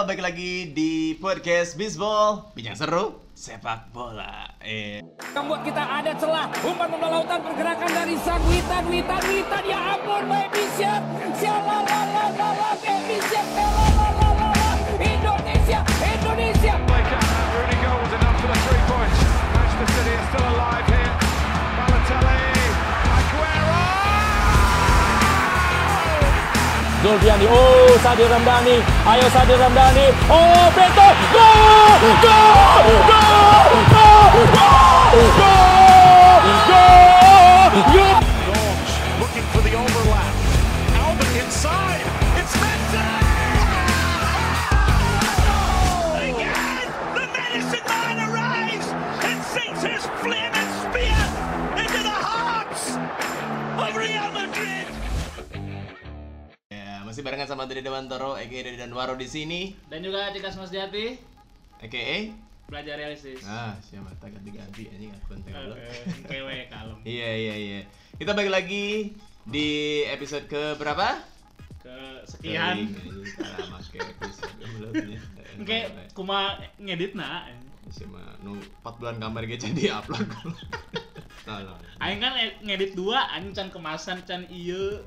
balik lagi di podcast Bisbol Bincang seru sepak bola. Eh. membuat kita ada celah umpan bola lautan pergerakan dari sang Witan Witan Witan ya ampun baby siap sialalalala baby siap sialalalala Indonesia Indonesia. Beckham, Rooney goals enough for the three points. Manchester City are still alive Zulfiandi, oh Sadir Ramdhani, ayo Sadir Ramdhani, oh Beto, gol, gol, gol, gol, gol, gol. Launch, looking for the overlap. Albert inside. Masih barengan sama Dede Dewantoro, aka Dede Danwaro di sini, Dan juga Cika Mas Jati aka belajar realistis. Ah, siapa tak ganti-ganti anjing akun tengah Kewe kalem Iya iya iya. Kita balik lagi di episode ke berapa? ke sekian. Salah. Oke, kuma ngedit na. Sama nu 4 bulan kamar ge jadi upload. Nah. Aing kan ngedit dua, anjing can kemasan can ieu.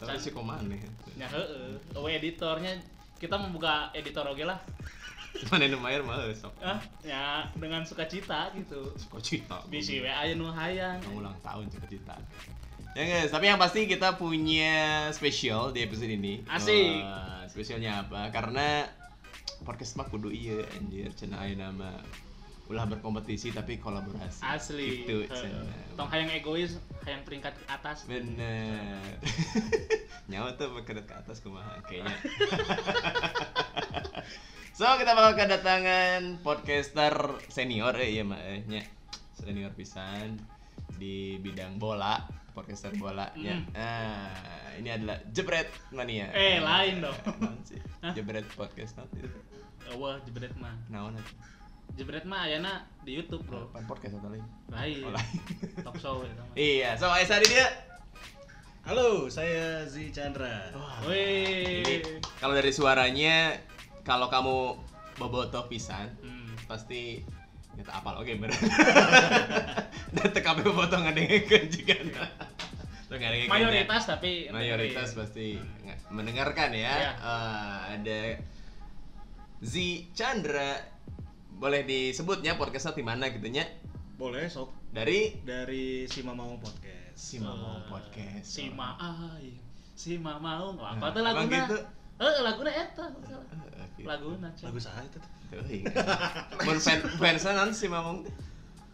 Tapi si komane. Ya heeh. Eueuh editornya kita membuka editor oge lah. Mana nu mayer mah sok. Ah, ya dengan sukacita gitu. Suka cita. Bisi we aya nu hayang. Yang ulang tahun suka cita. Ya guys, tapi yang pasti kita punya spesial di episode ini. Asik. Wah, spesialnya apa? Karena podcast mah kudu iya anjir cenah aya nama ulah berkompetisi tapi kolaborasi. Asli. Heeh. cenah. Tong hayang egois, hayang peringkat ke atas. Bener. Nyawa tuh berkedet ke atas kumaha kayaknya. so kita bakal kedatangan podcaster senior eh iya mah eh nya. Senior pisan di bidang bola, podcaster bola nya. Hmm. Ah, ini adalah Jebret Mania. Eh, lain dong. Jebret podcast itu? Eueuh jebret mah. Naon? Jebret mah ayana di YouTube, Bro. Pan podcast atau lain? Lain. Oh, lain. Talk show mah. Iya, so Esa di dia. Halo, saya Zi Chandra. Wih. Ini kalau dari suaranya kalau kamu bobotoh pisan Hmm. pasti kita apal oke bener dan TKP bobotoh ngadengekeun juga Mayoritas ya. tapi mayoritas pasti mendengarkan ya Iya. Eh, ada Z Chandra boleh disebutnya podcastnya di mana gitunya boleh sok dari? Dari si Mau podcast. Si Mau podcast. Si Maai si Mau apa nah, tuh lagunya gitu. Eh, laguna ya, eta. Eh, eh, gitu. Laguna. Lagu Sah itu. Tuh. Mun fans fansnya nanti si Mamung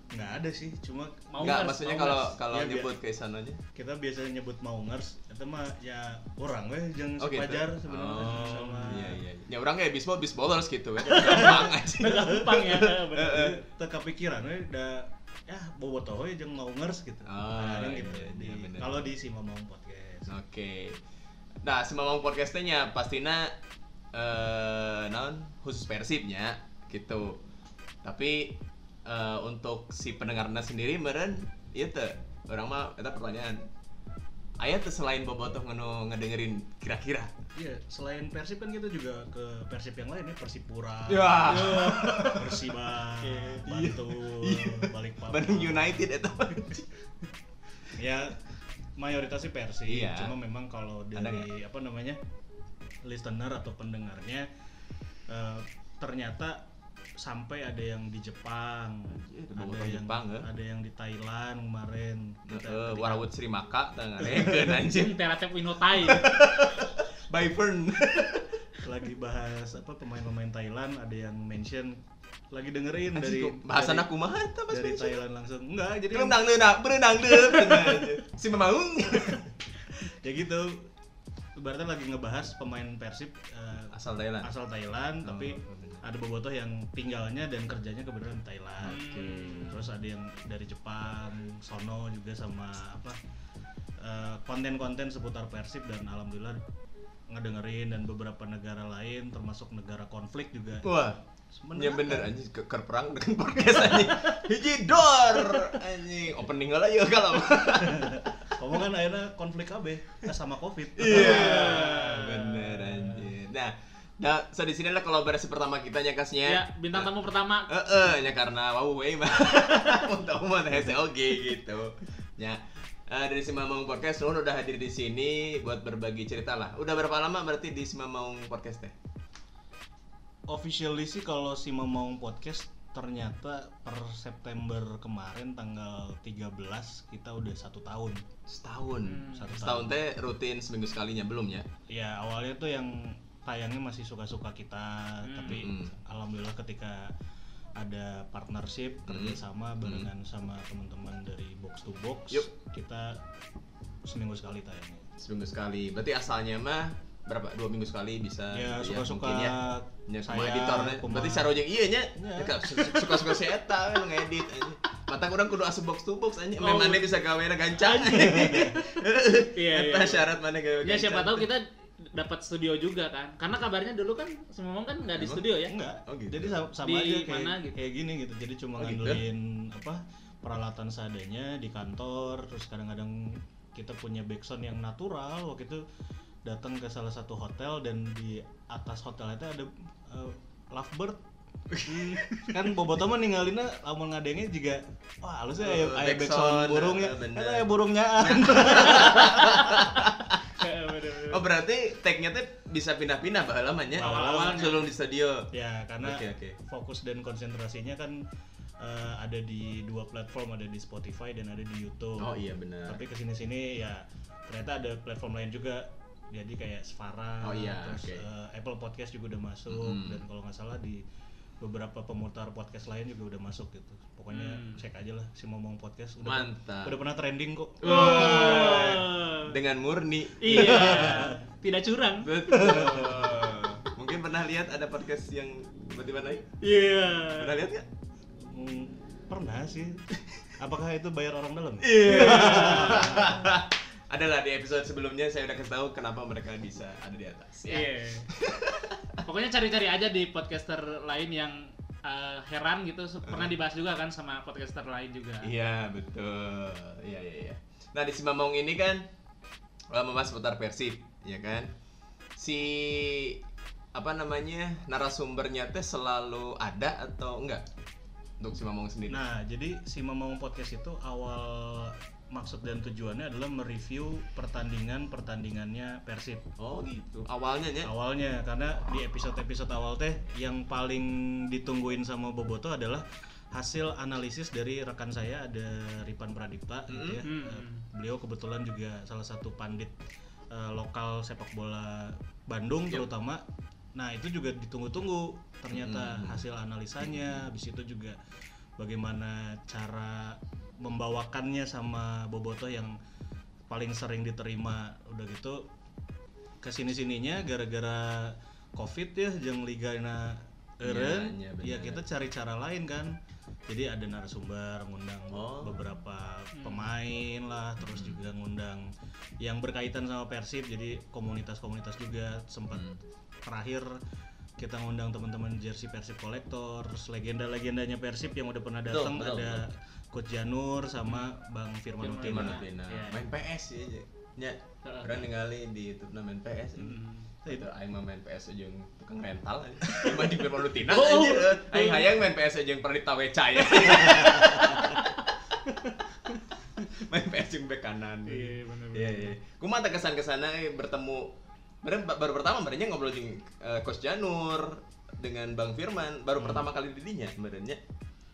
Nggak ada sih, cuma mau Enggak, nggak? maksudnya Mau kalau kalau Ya, nyebut ke sananya. kita biasanya nyebut Maungers, itu mah ya orang weh jeung Oh, gitu. sepajar sebenarnya Oh, sama iya iya. Ya orang kayak bisbol bisbolers gitu ya. Gampang aja. gampang ya bener. Kepikiran weh da ya bobotoh we jeung Maungers gitu. Oh, Nah, iya, gitu. iya. Kalau di Si Mamau Podcast. Oke. Nah, si Mamong podcastnya pastinya eh non khusus persibnya gitu. Tapi eh, untuk si pendengarnya sendiri meren itu orang mah itu pertanyaan. Ayah tuh selain bobotoh ngono ngedengerin kira-kira. Iya, selain Persib kan kita juga ke Persib yang lain ya, Persipura. Ya. Persiba, Iya. Bantul, Balikpapan. Bandung United itu. ya mayoritas sih Persib Iya. cuma memang kalau dari apa namanya listener atau pendengarnya eh, ternyata sampai ada yang di Jepang ada yang Jepang, ya. ada yang di Thailand kemarin ketika- Warawut Sri Maka ngarekeun anjing. Jin teratep winotai By Fern. lagi bahas apa pemain-pemain Thailand ada yang mention lagi dengerin dari bahasan dari- aku mah dari Bensin. Thailand langsung enggak jadi Berenang deuna, berenang deuna. Si Mamaung. ya gitu ibaratnya lagi ngebahas pemain Persib eh, Asal Thailand. asal Thailand Oh, tapi. Ada bobotoh yang tinggalnya dan kerjanya kebetulan di Thailand Oke. terus ada yang dari Jepang sono juga sama apa eh, konten-konten seputar Persib dan alhamdulillah ngedengerin dan beberapa negara lain termasuk negara konflik juga Wah. Ya Mendengarkan. bener anjing ke, ke perang dengan podcast anjing. Hiji dor anjing. Opening lah ya kalau. kamu kan akhirnya konflik KB eh, sama covid Iya, anjir. Nah, Nah, so di sini adalah kolaborasi pertama kita nya kasnya. Ya, bintang tamu pertama. Eh, eh, nya karena wow we mah. Untuk hese oke gitu. Ya. Eh, dari Simamong Podcast, Nun udah hadir di sini buat berbagi cerita lah. Udah berapa lama berarti di Simamong Podcast teh? Officially sih kalau si Mamaung Podcast ternyata per September kemarin tanggal 13 kita udah satu tahun. Setahun. Hmm. Satu Setahun tahun. teh rutin seminggu sekalinya belum ya? Ya awalnya tuh yang tayangnya masih suka-suka kita, Hmm. tapi Hmm. alhamdulillah ketika ada partnership kerjasama barengan sama teman-teman dari box to box, Yup. kita seminggu sekali tayangnya. Seminggu sekali. Berarti asalnya mah berapa? Dua minggu sekali bisa Ya gitu suka-suka mungkin ya. Ya, sama saya, editor. Berarti sarojeng iya nya. Ya. Ya, su- su- suka-suka si eta we nu ngedit aja. Mata kurang kudu asup box to box aja. Oh. Memang mana bisa gawe gancang. Iya, Eta iya. syarat mana gawe Ya siapa tahu kita dapat studio juga kan. Karena kabarnya dulu kan semua kan nggak di studio ya. Enggak. Oh, gitu. Jadi sama, sama Di aja kayak, mana gitu? kayak gini gitu. Jadi cuma Oh, gitu? ngandelin apa peralatan seadanya di kantor, terus kadang-kadang kita punya backsound yang natural. Waktu itu datang ke salah satu hotel dan di atas hotel itu ada uh, lovebird. kan bobotoh mah ninggalinnya lamun ngadengnya juga wah halus ya Oh, aya aya backsound, burungnya eh, kan aya burungnyaan Oh berarti tag-nya tuh bisa pindah-pindah baheula mah nya. Awal-awalnya. sebelum di studio. Ya, karena Oke, oke. fokus dan konsentrasinya kan eh, ada di dua platform, ada di Spotify dan ada di YouTube. Oh iya benar. Tapi ke sini-sini ya ternyata ada platform lain juga. Jadi kayak Spara, Oh iya, terus oke. eh, Apple Podcast juga udah masuk Mm. dan kalau nggak salah di beberapa pemutar podcast lain juga udah masuk gitu. Pokoknya Hmm. cek aja lah si ngomong podcast udah Mantap. udah pernah trending kok. Oh. Dengan murni. Iya. Tidak curang. Betul. Mungkin pernah lihat ada podcast yang tiba-tiba naik? Iya. Pernah lihat nggak? Hmm, pernah sih. Apakah itu bayar orang dalam? Iya. Adalah di episode sebelumnya saya udah kasih tahu kenapa mereka bisa ada di atas. Ya. Iya. Pokoknya cari-cari aja di podcaster lain yang eh, heran gitu pernah dibahas juga kan sama podcaster lain juga. Iya betul. Iya iya iya. Nah di Simamong ini kan eh, membahas seputar Persib, ya kan? Si apa namanya narasumbernya teh selalu ada atau enggak untuk Simamong sendiri? Nah, jadi si Mamang Podcast itu awal maksud dan tujuannya adalah mereview pertandingan-pertandingannya Persib. Oh gitu. Awalnya nya. Awalnya karena di episode-episode awal teh yang paling ditungguin sama Boboto adalah hasil analisis dari rekan saya ada Ripan Pradipta gitu ya. Mm. Eh, Beliau kebetulan juga salah satu pandit eh, lokal sepak bola Bandung Yep. terutama. Nah, itu juga ditunggu-tunggu ternyata Mm. hasil analisanya habis itu juga bagaimana cara membawakannya sama Boboto yang paling sering diterima. Udah gitu ke sini sininya gara-gara covid ya jeng ligana eureun. Iya, iya, ya bener. kita cari cara lain kan. Jadi ada narasumber ngundang Oh. beberapa pemain lah terus juga ngundang yang berkaitan sama Persib jadi komunitas-komunitas juga. Sempat Hmm. terakhir kita ngundang teman-teman jersey Persib kolektor terus legenda-legendanya Persib yang udah pernah Betul, datang betul, ada Coach Janur sama Bang Firman Utina. Firman. Iya. Main PS ya. Heeh. Orang ningali di YouTube main PS. Hmm. Itu aing mah main PS aja yang tukang rental aja. Cuma di Firman Utina Oh, anjir. oh. Aing hayang main PS aja yang Pradipta Weca ya. main PS yang bek kanan. Iya, bener, Iya, iya. Kumaha teh kesan-kesana eh, bertemu Baru, baru pertama sebenarnya ngobrol jeung eh, Coach Janur dengan Bang Firman baru pertama kali di dinya sebenarnya.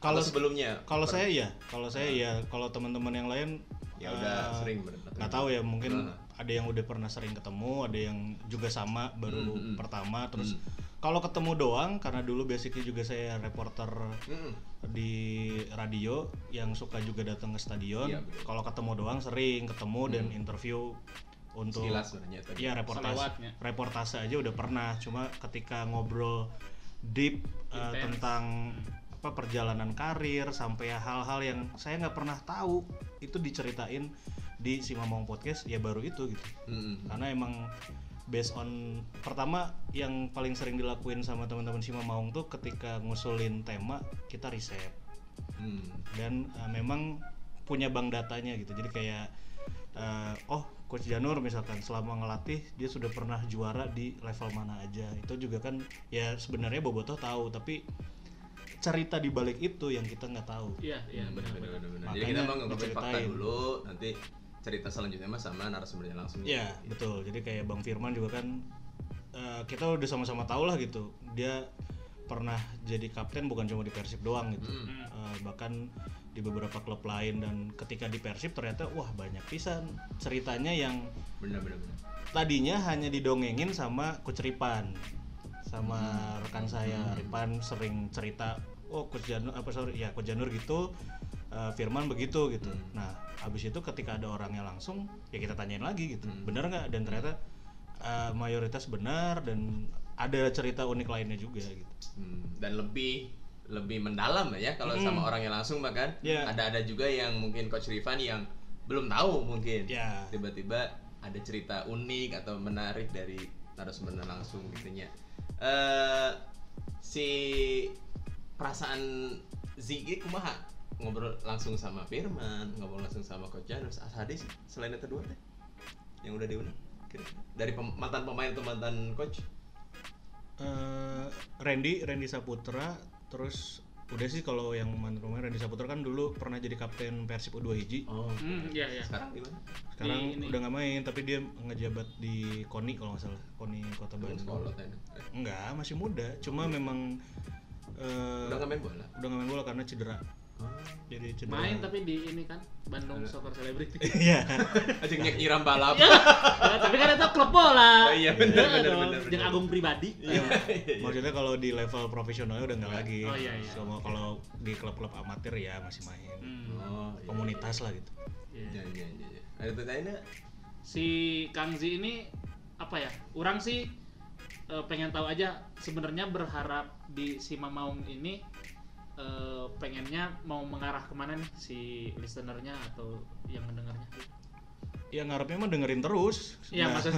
Kalau sebelumnya Kalau saya ya, kalau saya ya, kalau teman-teman yang lain Ya udah eh, sering berarti. nggak tahu ya, mungkin Nah. ada yang udah pernah sering ketemu, ada yang juga sama baru Hmm, hmm. pertama. Terus Hmm. kalau ketemu doang, karena dulu basically juga saya reporter Mm-mm. di radio yang suka juga datang ke stadion. Iya, kalau ketemu doang sering ketemu dan Hmm. interview untuk ya reportase Selewatnya. reportase aja udah pernah cuma ketika ngobrol deep uh, tentang apa perjalanan karir sampai hal-hal yang saya nggak pernah tahu itu diceritain di si Mamong Podcast ya baru itu gitu Mm-mm. karena emang based on pertama yang paling sering dilakuin sama teman-teman si Mamong tuh ketika ngusulin tema kita riset Hmm. dan uh, memang punya bank datanya gitu jadi kayak eh, oh coach Janur misalkan selama ngelatih dia sudah pernah juara di level mana aja itu juga kan ya sebenarnya Bobotoh tahu tapi cerita di balik itu yang kita nggak tahu Iya, iya Hmm, benar benar. Makanya Jadi kita mau ngomongin fakta dulu, nanti cerita selanjutnya mah sama narasumbernya langsung. Iya betul. Jadi kayak Bang Firman juga kan eh, kita udah sama-sama tahu lah gitu. Dia pernah jadi kapten bukan cuma di Persib doang gitu. Hmm. Eh, bahkan di beberapa klub lain dan ketika di Persib ternyata wah banyak pisan ceritanya yang Bener bener bener. tadinya hanya didongengin sama Coach Ripan sama rekan saya Ripan sering cerita oh Janur apa sorry ya Coach Janur gitu eh, Firman begitu gitu. Nah habis itu ketika ada orangnya langsung ya kita tanyain lagi gitu. Bener nggak? Dan ternyata eh, mayoritas benar dan ada cerita unik lainnya juga gitu. Hmm, Dan lebih lebih mendalam ya kalau sama orangnya langsung bahkan Iya. ada ada juga yang mungkin coach Rifan yang belum tahu mungkin. Ya. tiba-tiba ada cerita unik atau menarik dari narasumber langsung gitunya eh si perasaan Ziggy kumaha? Ngobrol langsung sama Firman ngobrol langsung sama coach Janus. Asadi sih selain itu dua teh yang udah diundang dari pem- mantan pemain atau mantan coach? Eh, Randy Randy Saputra. Terus udah sih kalau yang mantan pemain Randy Saputra kan dulu pernah jadi kapten Persib U2 hiji. Oh. Hmm, iya iya. sekarang di mana sekarang Di udah nggak main tapi dia ngejabat di KONI kalau nggak salah. KONI Kota Bandung. Enggak masih muda. Cuma memang eh, udah nggak main bola udah nggak main bola karena cedera jadi cedera Main tapi di ini kan Bandung Soccer Celebrity. iya aja nyek nyiram balap Ya, tapi kan itu klub bola. Oh iya, bener, Iya bener, Jeung bener. Agung pribadi. maksudnya kalau di level profesionalnya udah nggak lagi Oh, iya, iya. Sama kalau di klub-klub amatir ya masih main Hmm, oh iya. komunitas lah gitu iya. iya iya iya iya. ada pertanyaan nggak? Si Kang Zi ini apa ya? Orang sih eh, pengen tahu aja sebenarnya berharap di si Mamaung ini eh, pengennya mau mengarah ke mana nih si listenernya atau yang mendengarnya? ya ngarepnya mah dengerin terus Iya Nah, maksud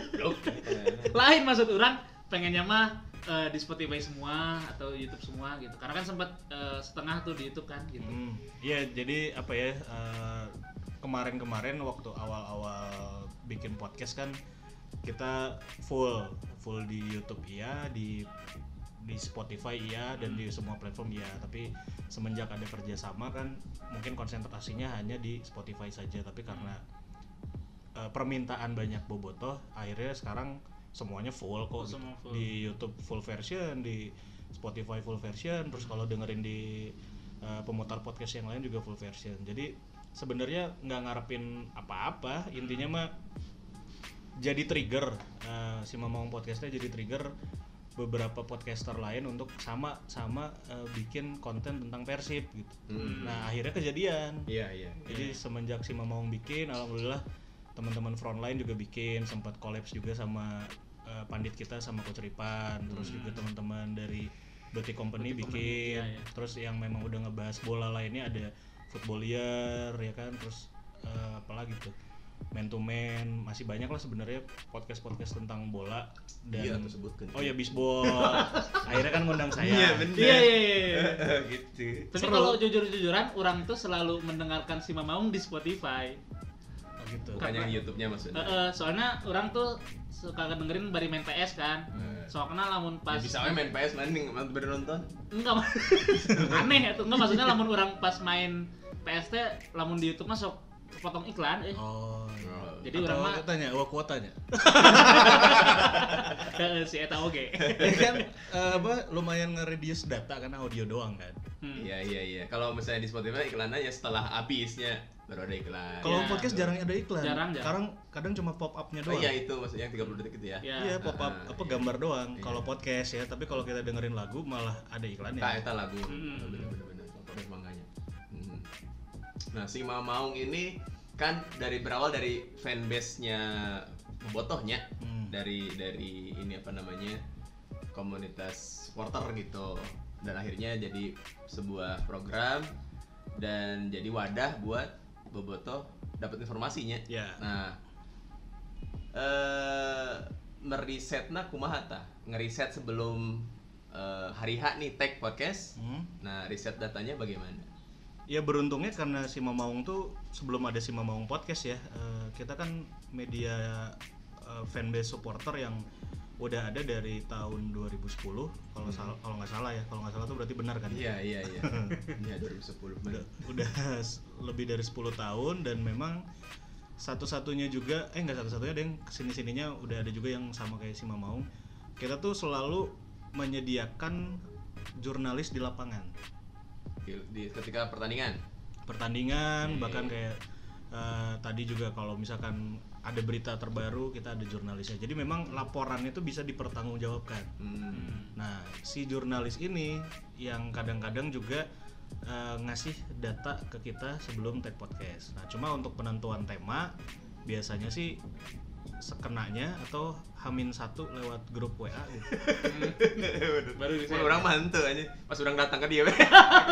lain maksud orang pengennya mah eh, di Spotify semua atau YouTube semua gitu. Karena kan sempat eh, setengah tuh di YouTube kan gitu. Hmm, ya jadi apa ya eh, kemarin-kemarin waktu awal-awal bikin podcast kan kita full full di YouTube iya di di Spotify iya dan di semua platform iya. Tapi semenjak ada kerjasama kan mungkin konsentrasinya hanya di Spotify saja. Tapi karena eh, permintaan banyak bobotoh akhirnya sekarang semuanya full kok gitu. Semua full. di YouTube full version di Spotify full version terus kalau dengerin di eh, pemutar podcast yang lain juga full version. Jadi sebenarnya nggak ngarepin apa-apa. Intinya mah jadi trigger eh, si Mamang podcastnya jadi trigger beberapa podcaster lain untuk sama sama eh, bikin konten tentang Persib gitu. Hmm. nah akhirnya kejadian. Iya iya. Jadi semenjak si Mamang bikin, alhamdulillah teman-teman frontline juga bikin, sempat kolaps juga sama eh, pandit kita sama Coach Ripan, terus juga teman-teman dari Betty Company bikin, iya, iya. terus yang memang udah ngebahas bola lainnya ada Footballier ya kan, terus eh, apalagi tuh man to man masih banyak lah sebenarnya podcast podcast tentang bola dan Iya, sebutkan. oh ya bisbol akhirnya kan ngundang saya Iya, bener. Iya iya iya. iya. gitu Tapi kalau jujur-jujuran orang tuh selalu mendengarkan si Mamaung di Spotify. Oh, gitu bukan yang YouTube-nya maksudnya Eh, eh, soalnya orang tuh suka dengerin bari main PS kan. Eh. Soalnya lamun pas pas bisa aja main PS main nih bener nonton enggak Mas. aneh ya tuh enggak maksudnya lamun orang pas main PS teh lamun di YouTube mah sok kepotong iklan eh. oh Jadi Atau orang mah tanya wah kuotanya si eta oge. ya kan eh, apa lumayan nge-reduce data karena audio doang kan Hmm. iya iya iya kalau misalnya di Spotify iklannya ya setelah habisnya baru ada iklan kalau Ya. podcast jarang ada iklan Jarang, kadang cuma pop upnya oh doang iya itu maksudnya yang 30 detik itu ya Ya. Iya, pop up Ah, apa iya. gambar doang Iya. kalau podcast ya tapi kalau kita dengerin lagu malah ada iklannya Nah, eta lagu. Hmm. Manganya. Hmm. Nah, si Mamaung ini kan dari berawal dari fanbase-nya Botohnya Hmm. dari dari ini apa namanya? komunitas supporter gitu. Dan akhirnya jadi sebuah program dan jadi wadah buat Bobotoh dapat informasinya. ya Nah, eh merisetna kumaha tah? Ngeriset sebelum eh, hari H nih tag podcast. Hmm. Nah, riset datanya bagaimana? Ya beruntungnya karena si Mamaung tuh sebelum ada si Mamaung podcast ya eh, kita kan media eh, fanbase supporter yang udah ada dari tahun 2010 kalau salah kalau nggak salah ya. Kalau nggak salah tuh berarti benar kan Iya iya iya. Iya 2010. udah, udah lebih dari 10 tahun dan memang satu-satunya juga eh nggak satu-satunya ada yang ke sini sininya udah ada juga yang sama kayak si Mamaung kita tuh selalu menyediakan jurnalis di lapangan Di, di- ketika pertandingan. pertandingan Oke. bahkan kayak eh, tadi juga kalau misalkan ada berita terbaru kita ada jurnalisnya jadi memang laporan itu bisa dipertanggungjawabkan Hmm. Nah, si jurnalis ini yang kadang-kadang juga eh, ngasih data ke kita sebelum take podcast. Nah, cuma untuk penentuan tema biasanya sih sekenanya atau hamin satu lewat grup WA gitu. baru bisa orang mantu aja. Pas orang datang ke dia.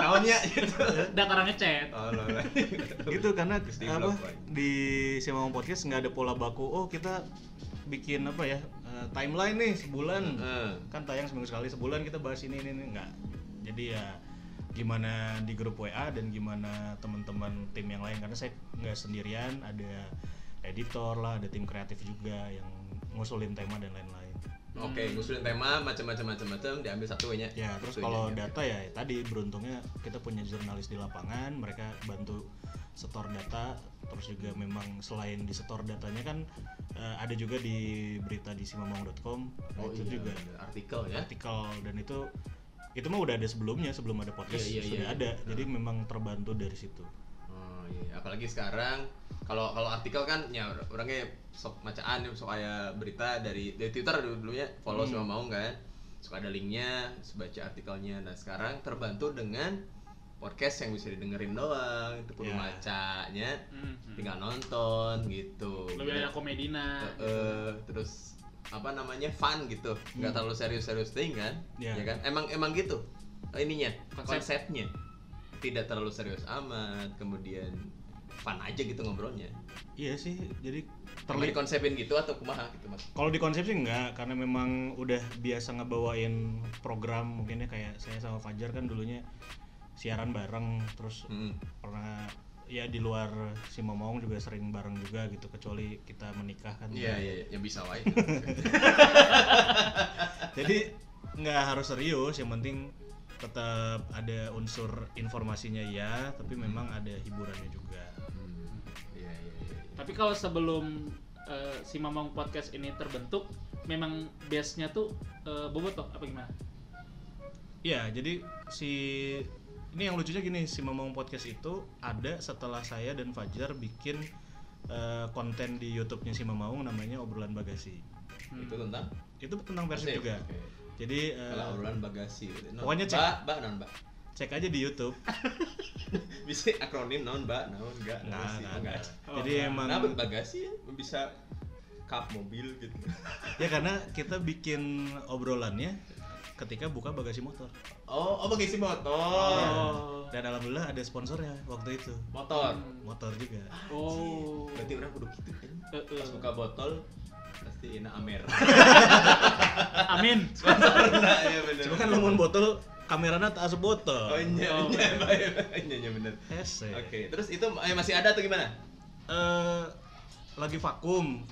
Naonnya gitu. data orang ngechat Oh, lo, lo. gitu karena apa di Simamong Podcast nggak ada pola baku. Oh, kita bikin apa ya? eh, timeline nih sebulan. Heeh. kan tayang seminggu sekali sebulan kita bahas ini ini, ini enggak jadi ya gimana di grup WA dan gimana teman-teman tim yang lain karena saya nggak sendirian ada editor lah ada tim kreatif juga yang ngusulin tema dan lain-lain Oke, ngusulin tema macam-macam macam-macam diambil satu nya. ya terus kalau ya. data ya tadi beruntungnya kita punya jurnalis di lapangan mereka bantu setor data terus juga memang selain di setor datanya kan eh, ada juga di berita di simamong.com Nah, Oh itu iya, juga artikel ya. artikel dan itu itu mah udah ada sebelumnya sebelum ada podcast Iya, iya, sudah iya, ada jadi memang terbantu dari situ iya, apalagi sekarang kalau kalau artikel kan ya orangnya sok macaan sok aya berita dari dari Twitter dulu dulunya follow Hmm. sama mau kan. Suka ada linknya, baca artikelnya. Nah, sekarang terbantu dengan podcast yang bisa didengerin doang, itu perlu Ya. macanya, Hmm, tinggal nonton gitu. lebih ada komedina Eh, eh, terus apa namanya fun gitu nggak terlalu serius-serius thing kan Ya. ya kan emang emang gitu ininya Konsep. konsepnya tidak terlalu serius amat kemudian fun aja gitu ngobrolnya. Iya sih jadi terlalu terlihat dikonsepin gitu atau kumaha gitu mas? Kalau di konsep sih enggak karena memang udah biasa ngebawain program mungkin ya kayak saya sama Fajar kan dulunya siaran bareng terus Hmm. pernah ya di luar si Momong juga sering bareng juga gitu kecuali kita menikah kan. Iya iya iya, yang bisa wae. Jadi nggak harus serius yang penting tetap ada unsur informasinya ya tapi memang ada hiburannya juga Hmm. iya iya iya tapi kalau sebelum eh, si Mamang podcast ini terbentuk memang base-nya tuh eh, bobotoh apa gimana Iya, jadi si ini yang lucunya gini, si Mamang Podcast itu ada setelah saya dan Fajar bikin eh, konten di YouTube-nya si Mamang namanya obrolan bagasi. itu tentang Itu tentang Persib Persib, juga. oke. Jadi eh, kalau obrolan bagasi gitu. Non, Pokoknya cek. mbak mbak non mbak cek aja di YouTube. bisa akronim non mbak non enggak Nah, bagasi, nah, oh, enggak. nah. Jadi emang Nah, bagasi ya bisa kap mobil gitu. ya karena kita bikin obrolannya ketika buka bagasi motor. Oh, oh bagasi motor. Oh. Dan alhamdulillah ada sponsornya waktu itu. Motor. Motor juga. oh Berarti orang kudu gitu kan. Eh, eh. Pas buka botol pasti enak Amer. amin ya bener. Cuma kan lamun botol kameranya tak asup botol. Oh iya, Oh, iya, iya, iya, iya, bener. Hese. Oke, terus itu eh, masih ada atau gimana? eh lagi vakum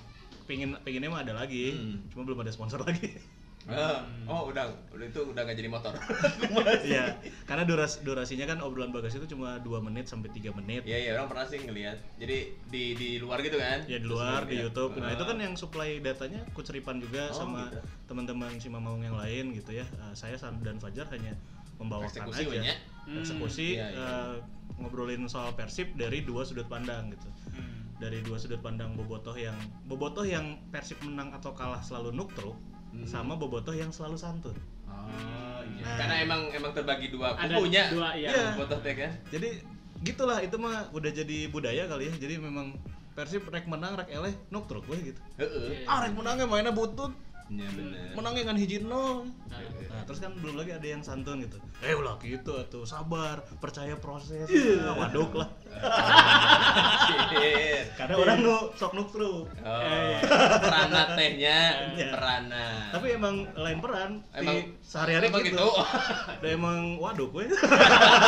pingin pinginnya mah ada lagi Hmm. cuma belum ada sponsor lagi Ah, oh, udah, udah itu udah nggak jadi motor. Iya karena duras durasinya kan obrolan bagas itu cuma 2 menit sampai 3 menit Iya, iya, orang pernah sih ngelihat. Jadi di di luar gitu kan? ya di Terus luar di ngeliat. YouTube nah Ah. itu kan yang supply datanya kuceripan juga Oh, sama gitu. teman-teman si Mamaung yang lain gitu ya Eh, saya dan Fajar hanya membawakan Eksekusi aja we nya. eksekusi Iya, iya. eh, ngobrolin soal Persib dari dua sudut pandang gitu Hmm. dari dua sudut pandang Bobotoh yang Bobotoh yang Persib menang atau kalah selalu nuktro Hmm. sama Bobotoh yang selalu santun. Oh, iya. Nah. Karena emang emang terbagi dua Ada kubunya. dua, iya. Iya. Botoh teh kan. Jadi gitulah itu mah udah jadi budaya kali ya. Jadi memang Persib rek menang rek eleh nuktro gue gitu. Heeh. Iya. Ah rek menangnya mainnya butut, Iya bener. menangnya kan hiji nol. Nah, Nah, terus kan belum lagi ada yang santun gitu eh ulah gitu tuh sabar percaya proses Iya. ah, waduk lah kadang orang nu sok nuktru Oh, perana tehnya, Iya. perana. tapi emang lain peran Emang di sehari-hari emang gitu, gitu. Udah emang waduk we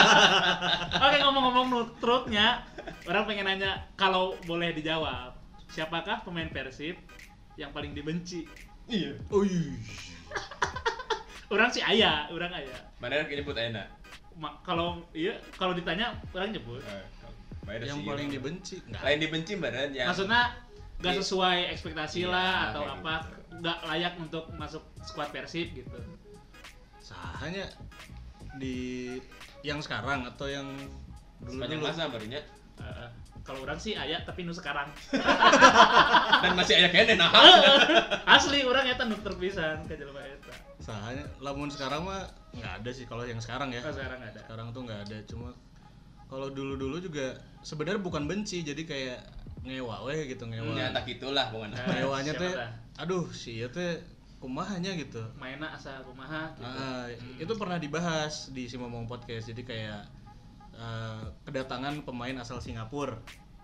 Oke ngomong-ngomong nutrutnya, orang pengen nanya kalau boleh dijawab, siapakah pemain Persib yang paling dibenci? Iya. Uih. Orang sih ayah, orang ayah. Mana yang nyebut enak? Ma- kalau iya, kalau ditanya orang nyebut. yang paling dibenci nggak Lain dibenci beneran ya. Maksudnya nggak Iya. sesuai ekspektasi Iya, lah atau kayak apa, nggak layak untuk masuk skuad Persib gitu. sahanya di yang sekarang atau yang dulu sepanjang masa barunya Eh, kalau orang sih ayah tapi nu sekarang. dan masih ayah kene nah. Asli orang eta nu terpisan ke jelema eta. sahanya lamun sekarang mah nggak ada sih kalau yang sekarang ya Oh, sekarang ada. sekarang tuh nggak ada cuma kalau dulu dulu juga sebenarnya bukan benci jadi kayak ngewa weh gitu ngewa Ya tak gitulah bukan. Nah, ngewanya teh dah? aduh si ieu teh kumahanya gitu Mainna asa kumaha gitu. Ah, Hmm. itu pernah dibahas di si Momong Podcast jadi kayak eh, kedatangan pemain asal Singapura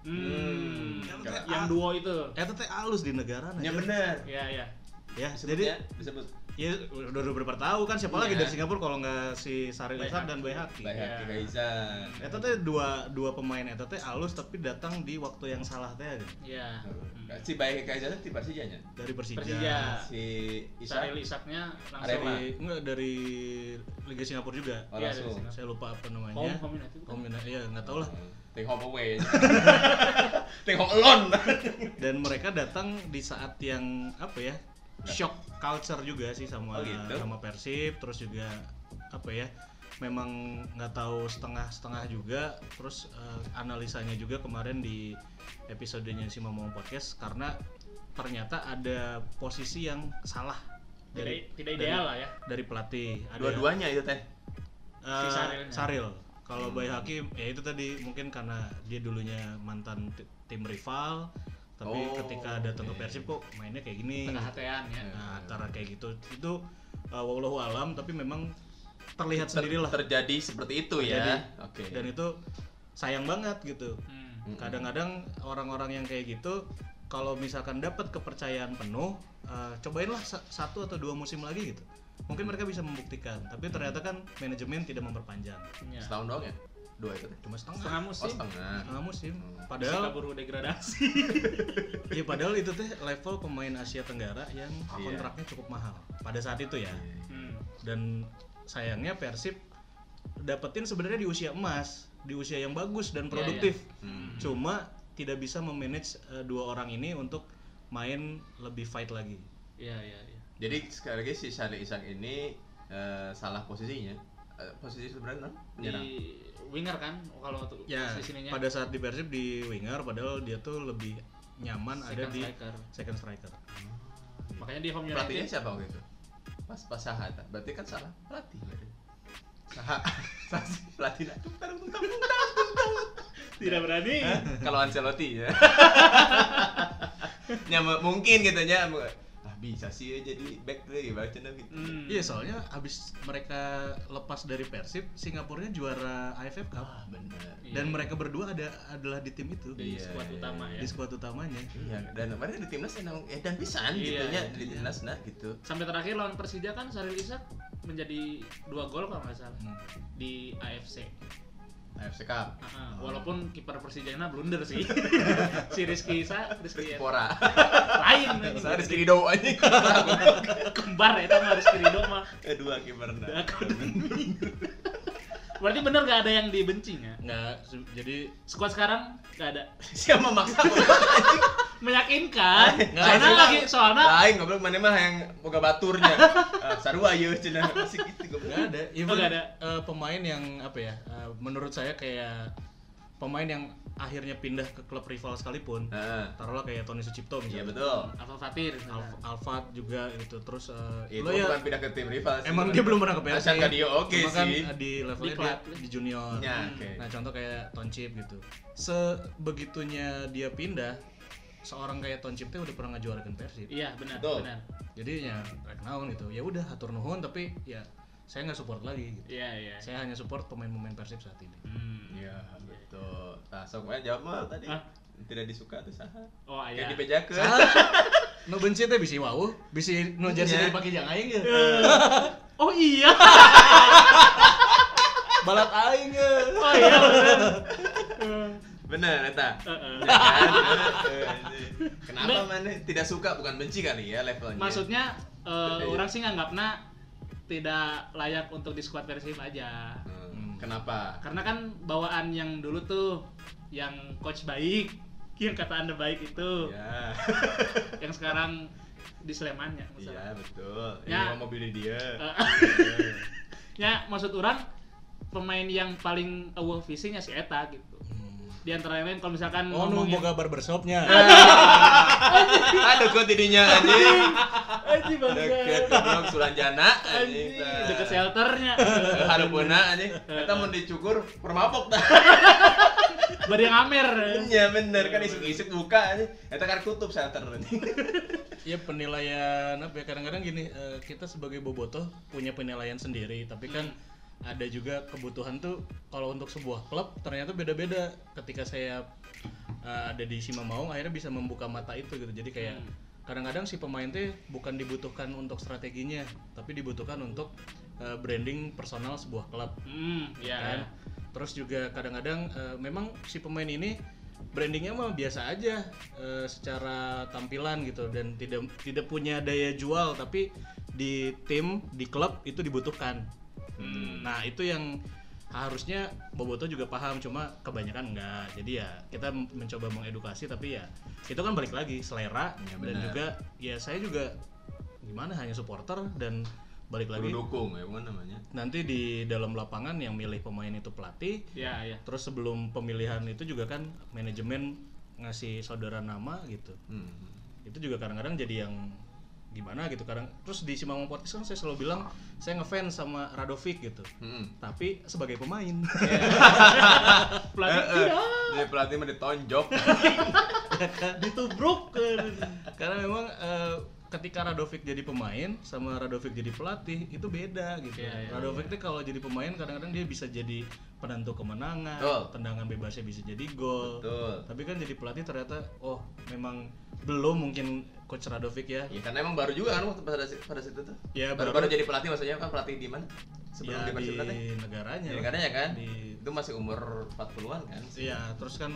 Hmm. Hmm. Yang duo itu. eh teh halus di negara Ya bener. Ya ya. ya Disebut jadi ya, disebut ya udah udah beberapa tahu kan siapa lagi Iya. dari Singapura kalau nggak si Saril Ishak dan Bayhaki Baik hati Kaizan. Eta teh dua dua pemain eta teh halus tapi datang di waktu yang salah teh gitu. Ya. Si baik Kaizan di Persija nya. dari Persija. Persija. Si Isa Saril Isaknya langsung. Dari enggak dari Liga Singapura juga. Oh, Iya, langsung. Singapura. Saya lupa apa namanya. Home Community. bukan? Komina, iya nggak tahu lah. Take home away. Take home alone. Dan mereka datang di saat yang apa ya? Shock culture juga sih sama Oh, gitu? sama Persib terus juga apa ya? Memang nggak tahu setengah-setengah juga terus eh, analisanya juga kemarin di episodenya si Momong Podcast karena ternyata ada posisi yang salah Tidak tidak ideal lah ya. dari pelatih Dua-duanya itu teh. Eh, Si. Saril. Kalau Hmm. Bay Hakim ya itu tadi mungkin karena dia dulunya mantan ti- tim rival, tapi Oh, ketika datang ke oke. Persib kok mainnya kayak gini. Tengah hatean ya. Nah, antara kayak gitu itu uh, wallahu alam tapi memang terlihat Ter- sendirilah terjadi seperti itu Terjadi. ya. Oke. dan itu sayang banget gitu. Hmm. Kadang-kadang orang-orang yang kayak gitu kalau misalkan dapat kepercayaan penuh, uh, cobainlah sa- satu atau dua musim lagi gitu. Mungkin mereka bisa membuktikan, tapi ternyata kan manajemen tidak memperpanjang. Ya. Setahun doang ya? Dua itu. Cuma setengah. Setengah Oh, musim. setengah. Setengah musim. Suka Padahal buru degradasi. ya padahal itu teh level pemain Asia Tenggara yang Iya. kontraknya cukup mahal pada saat itu ya. Hmm. Dan sayangnya Persib dapetin sebenarnya di usia emas, di usia yang bagus dan Iya, produktif. Hmm. Cuma tidak bisa memanage eh, dua orang ini untuk main lebih fight lagi. Iya iya iya. Jadi sekali lagi si Syarli Ishak ini eh, salah posisinya. Eh, posisi sebenarnya? Penyerang. Di winger kan kalau untuk Ya, posisinya. pada saat di Persib di winger padahal dia tuh lebih nyaman ada Second di striker. second striker. Makanya di home Pelatihnya United siapa waktu itu? Pas pas Saha. tak? Berarti kan salah pelatih berarti. Saha. Pelatih. Tidak berani. Kalau Ancelotti ya. ya mu- mungkin gitu nya. Bisa sih ya jadi back deh baca gitu. Hmm. Iya soalnya abis mereka lepas dari Persib, Singapurnya juara AFF Cup Ah benar. dan Iya. mereka berdua ada adalah di tim itu di Iya, skuad iya, utama ya. di skuad utamanya. Iya, dan kemarin di timnas emang eh dan pisan Iya, gitu iya. di timnas nah gitu. Sampai terakhir lawan Persija kan Saril Isak menjadi dua gol kalau nggak salah Hmm. di AFC. AFC Cup. Ah, walaupun kiper Persijana blunder sih. si Rizky Isa, Rizky Rizky Pora. lain Saya Rizky Ridho anjing. kembar ya sama Rizky Ridho mah. Eh dua kiperna. Aku Berarti bener gak ada yang dibenci ya? Nggak, se- jadi Skuad sekarang gak ada. Siapa memaksa? Meyakinkan. Nggak, Karena anjing. lagi soalnya Lain goblok mana mah yang boga baturnya. Ah, sarua ieu cenah masih gitu goblok. nggak ada. Even, nggak ada. eh, pemain yang apa ya? eh, menurut saya kayak pemain yang akhirnya pindah ke klub rival sekalipun. Heeh. Taruhlah kayak Tony Sucipto Iya misalnya. betul. Alfa Fatir. Alf- Alfat juga gitu. Terus eh, Itu lo ya bukan pindah ke tim rival sih. emang dia belum pernah ke PSI. Asan ka dia oke Cuma kan sih. eh, di levelnya Di dia di junior. Ya, oke. Nah, contoh kayak Toncip gitu. Sebegitunya dia pindah, seorang kayak Toncip teh udah pernah ngejuarakan Persib. Iya benar Betul. benar. Jadi ya rek naon gitu. Ya udah atur nuhun tapi ya saya nggak support lagi gitu. Iya, iya. Saya hanya support pemain-pemain Persib saat ini. Hmm. Iya, betul. Nah, sok wae jawab mah tadi. Hah? Tidak disuka tuh saha? Oh, Kayak iya. dibejakeun. Nu benci teh bisi wau, bisi nu jersey Iya. dipake jang aing ge. Oh iya. Balat aing ge. Oh iya. bener. Bener eta. Heeh. Ya kan? Heeh, anjing. Kenapa mana tidak suka bukan benci kali ya levelnya? Maksudnya eh, Iya. orang sih nganggapnya tidak layak untuk di squad Persib aja. Hmm, Kenapa? Karena kan bawaan yang dulu tuh yang coach baik, yang kata Anda baik itu, Ya. yang sekarang di Sleman ya. Iya, misalnya. betul. Ya. Ini mau pilih dia. Ya maksud orang pemain yang paling awal visinya si Eta gitu. Di antara yang lain kalau misalkan Oh, nu ngomongin boga barbershopnya. Aduh, kok tidinya anjing. Anjing Deket goblok Sulanjana anjing. Deket shelternya. Hareupna anjing. Eta mun dicukur permapok tah. Bari yang amer. Iya bener kan isuk-isuk buka anjing. Eta kan tutup shelter anjing. Ya penilaian apa ya kadang-kadang gini eh, kita sebagai bobotoh punya penilaian sendiri tapi kan ada juga kebutuhan tuh kalau untuk sebuah klub ternyata beda-beda. Ketika saya eh, ada di Simamaung akhirnya bisa membuka mata itu gitu. Jadi kayak kadang-kadang si pemain tuh bukan dibutuhkan untuk strateginya tapi dibutuhkan untuk eh, branding personal sebuah klub. Hmm, ya. kan? Terus juga kadang-kadang eh, memang si pemain ini brandingnya mah biasa aja eh, secara tampilan gitu. Dan tidak tidak punya daya jual tapi di tim di klub itu dibutuhkan nah itu yang harusnya Boboto juga paham cuma kebanyakan enggak jadi ya kita mencoba mengedukasi tapi ya itu kan balik lagi selera Ya, dan juga ya saya juga gimana hanya supporter dan balik lagi dukung ya bukan namanya. nanti di dalam lapangan yang milih pemain itu pelatih Ya, ya. terus sebelum pemilihan itu juga kan manajemen ngasih saudara nama gitu Hmm. itu juga kadang-kadang jadi yang gimana gitu kadang terus di Simamong Podcast kan saya selalu bilang saya ngefans sama Radovic gitu Hmm. tapi sebagai pemain Pelatih Eh, eh, tidak. Jadi pelatih mah ditonjok. ditubruk karena memang eh, ketika Radovic jadi pemain sama Radovic jadi pelatih itu beda gitu Iya, iya, Radovic tuh kalau jadi pemain kadang-kadang dia bisa jadi penentu kemenangan Betul. tendangan bebasnya bisa jadi gol Betul. tapi kan jadi pelatih ternyata oh memang belum mungkin coach Radovic ya Ya karena emang baru juga kan waktu pada pada situ tuh. Ya, baru, baru- baru jadi pelatih maksudnya kan pelatih di mana? Sebelum ya di Persib di negaranya Di negaranya kan? Di- Itu masih umur 40-an kan? Iya, terus kan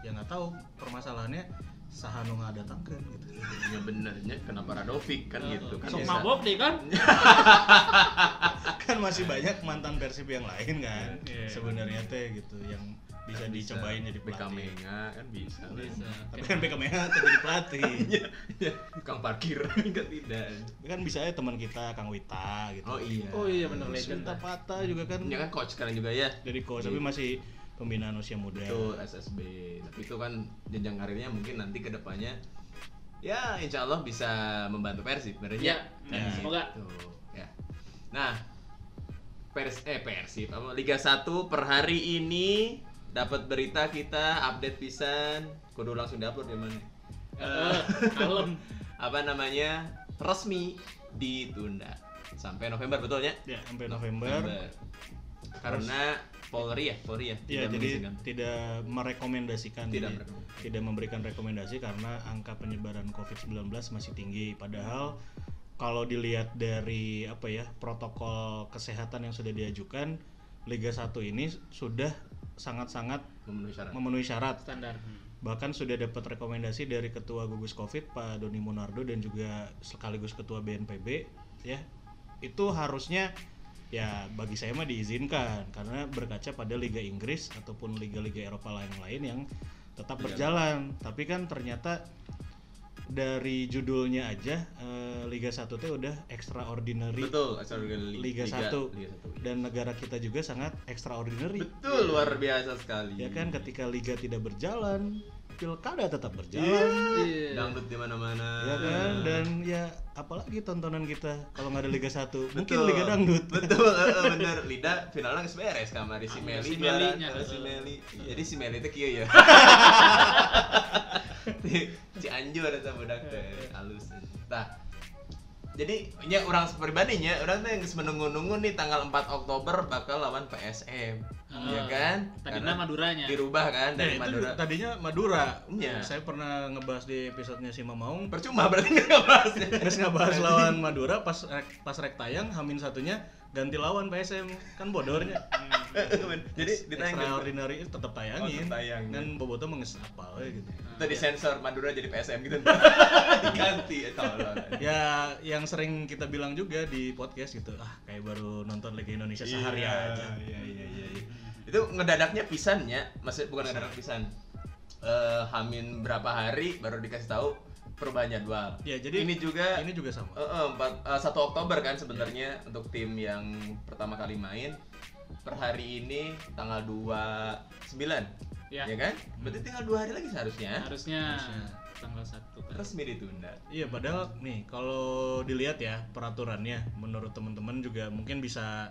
ya nggak tahu permasalahannya sahanu nggak datangkan gitu. Ya benernya kenapa Radovic kan gitu kan Sok biasa. mabok deh kan. kan masih banyak mantan Persib yang lain kan Iya. sebenarnya teh gitu yang bisa Kan dicobain jadi pelatih. Menga kan bisa. Bisa. Tapi kan BK Mega tuh jadi pelatih. Ya, Kang parkir enggak tidak. kan bisa ya teman kita Kang Wita gitu. Oh iya. Oh iya bener legend. Sinta Pata juga kan Ini kan coach sekarang juga ya. dari coach tapi masih pembinaan usia muda. Itu SSB. Tapi itu kan jenjang karirnya mungkin nanti ke depannya ya insya Allah bisa membantu Persib benernya. Ya, Kan ya, gitu. semoga. Ya. Nah, Pers eh Persib apa Liga 1 per hari ini dapat berita kita update pisan kudu langsung diupload di mana? Eh, kalem. apa namanya? resmi ditunda sampai November betul ya? Ya, sampai November. Karena Polri ya, Polri ya. Ya, tidak jadi mengizinkan. tidak merekomendasikan Tidak jadi merekomendasikan. tidak memberikan rekomendasi karena angka penyebaran COVID-19 masih tinggi padahal kalau dilihat dari apa ya protokol kesehatan yang sudah diajukan Liga 1 ini sudah sangat-sangat memenuhi syarat. memenuhi syarat. Standar. bahkan sudah dapat rekomendasi dari ketua gugus covid Pak Doni Monardo dan juga sekaligus ketua BNPB ya. Itu harusnya ya bagi saya mah diizinkan. Karena berkaca pada Liga Inggris ataupun liga-liga Eropa lain-lain yang tetap berjalan. Tapi kan ternyata dari judulnya aja eh, Liga 1 itu udah extraordinary Betul, extraordinary Liga, 1 Liga 1. dan negara kita juga sangat extraordinary Betul, luar biasa sekali. ya kan ketika liga tidak berjalan pilkada tetap berjalan Iya. Dangdut di mana-mana. ya kan dan ya apalagi tontonan kita kalau nggak ada Liga 1 mungkin Betul. Liga Dangdut Betul, eh, bener. Lida finalnya geus beres kamari si Meli. si eh, si heeh. Meli. Jadi si Meli teh kieu ya. Cianjur eta budak teh halus. Tah. jadi nya orang pribadinya orang tuh yang geus menunggu-nunggu nih tanggal 4 Oktober bakal lawan PSM ya kan Tadinya Karena Maduranya. dirubah kan Nah, dari itu Madura tadinya Madura. Iya. Saya pernah ngebahas di episodenya si Mamaung. percuma berarti nggak bahasnya Terus ngebahas lawan Madura pas rek, pas rek tayang Hamin satunya ganti lawan PSM kan bodornya. jadi ditayang Extraordinary itu tetap tayangin. Oh, tayang. Kan Boboto menges apa gitu. itu disensor Madura jadi PSM gitu diganti ya Ya yang sering kita bilang juga di podcast gitu. Ah, kayak baru nonton Liga Indonesia sehari Iya, aja. iya, iya, iya, iya. itu ngedadaknya pisannya maksudnya bukan ngedadak pisan Eh, Hamin berapa hari baru dikasih tahu perubahan jadwal Ya, jadi ini juga Ini juga sama. Eh, empat- eh, 1 Oktober kan sebenarnya untuk tim yang pertama kali main per hari ini tanggal 29 Ya. ya kan? Berarti tinggal dua hari lagi seharusnya Harusnya Harusnya. tanggal 1 kan. resmi ditunda. Iya, padahal nih kalau dilihat ya peraturannya menurut teman-teman juga mungkin bisa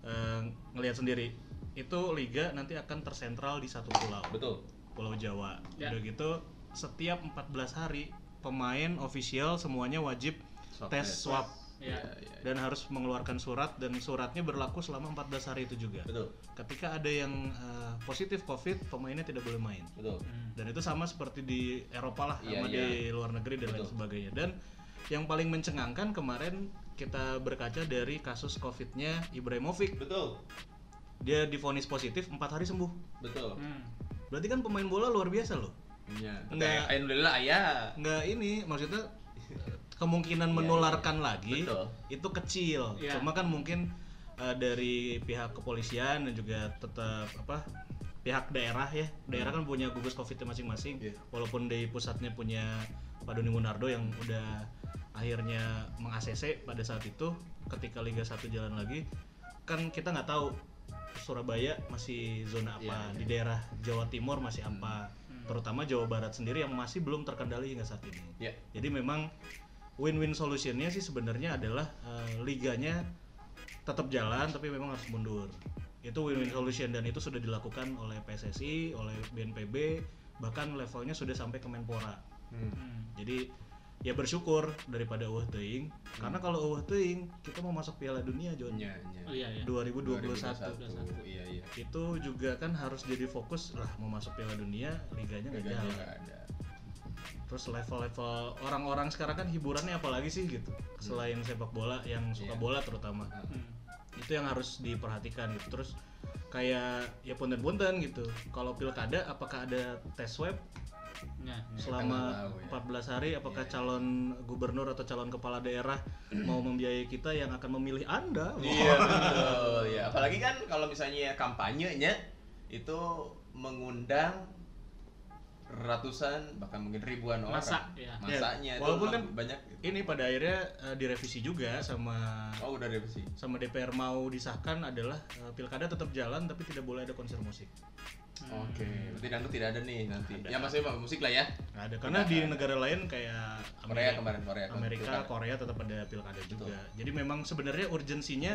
eh, ngelihat sendiri. Itu liga nanti akan tersentral di satu pulau. Betul. Pulau Jawa. Ya. Udah gitu setiap 14 hari pemain official semuanya wajib Swab tes test. swab Ya. Ya, ya. dan harus mengeluarkan surat dan suratnya berlaku selama 14 hari itu juga. Betul. Ketika ada yang eh, positif Covid, pemainnya tidak boleh main. Betul. Dan itu sama seperti di Eropa lah, Iya, sama iya. di luar negeri dan lain Betul. sebagainya. Dan yang paling mencengangkan kemarin kita berkaca dari kasus Covid-nya Ibrahimovic. Betul. Dia divonis positif empat hari sembuh. Betul. Hmm. Berarti kan pemain bola luar biasa loh. Iya. Nggak- Alhamdulillah ayah. Nggak ini maksudnya kemungkinan Iya, menularkan lagi Betul. itu kecil. Iya. Cuma kan mungkin eh, dari pihak kepolisian dan juga tetap apa pihak daerah ya. Daerah kan punya gugus Covid masing-masing. Iya. Walaupun di pusatnya punya Pak Doni Munardo yang udah akhirnya meng-ACC pada saat itu ketika Liga 1 jalan lagi kan kita nggak tahu Surabaya masih zona apa, Iya, iya. di daerah Jawa Timur masih apa, terutama Jawa Barat sendiri yang masih belum terkendali hingga saat ini. Ya. Jadi memang win-win solutionnya sih sebenarnya adalah eh, liganya tetap jalan tapi memang harus mundur. Itu win-win solution dan itu sudah dilakukan oleh PSSI, oleh BNPB, bahkan levelnya sudah sampai ke Menpora. Hmm. Hmm. Jadi ya bersyukur daripada eueuh teuing karena kalau eueuh teuing kita mau masuk Piala Dunia John Iya, iya. Oh iya ya. 2021. 2021. Iya, iya. Itu juga kan harus jadi fokus lah mau masuk Piala Dunia liganya nggak jalan. ada. Terus level-level orang-orang sekarang kan hiburannya apalagi sih gitu. Selain sepak bola yang suka Iya. bola terutama. Hmm. Itu yang harus diperhatikan gitu. Terus kayak ya punten-punten gitu. Kalau pilkada apakah ada tes swab Ya, ya. selama tahu ya. 14 hari apakah Iya. calon gubernur atau calon kepala daerah mau membiayai kita yang akan memilih Anda? Iya betul ya. Apalagi kan kalau misalnya kampanyenya itu mengundang ratusan bahkan mungkin ribuan orang. Masa, ya. Masanya Ya, itu walaupun kan banyak. Ini pada akhirnya eh, direvisi juga sama Oh udah revisi. sama DPR mau disahkan adalah eh, pilkada tetap jalan tapi tidak boleh ada konser musik. Oke, berarti dangdut tidak ada nih nanti. Ada. Ya maksudnya musik lah ya. Nggak ada karena Tidak di ada. negara lain kayak Korea Amerika, kemarin Korea. Amerika, Pilkada. Korea tetap ada pilkada juga. Jadi memang sebenarnya urgensinya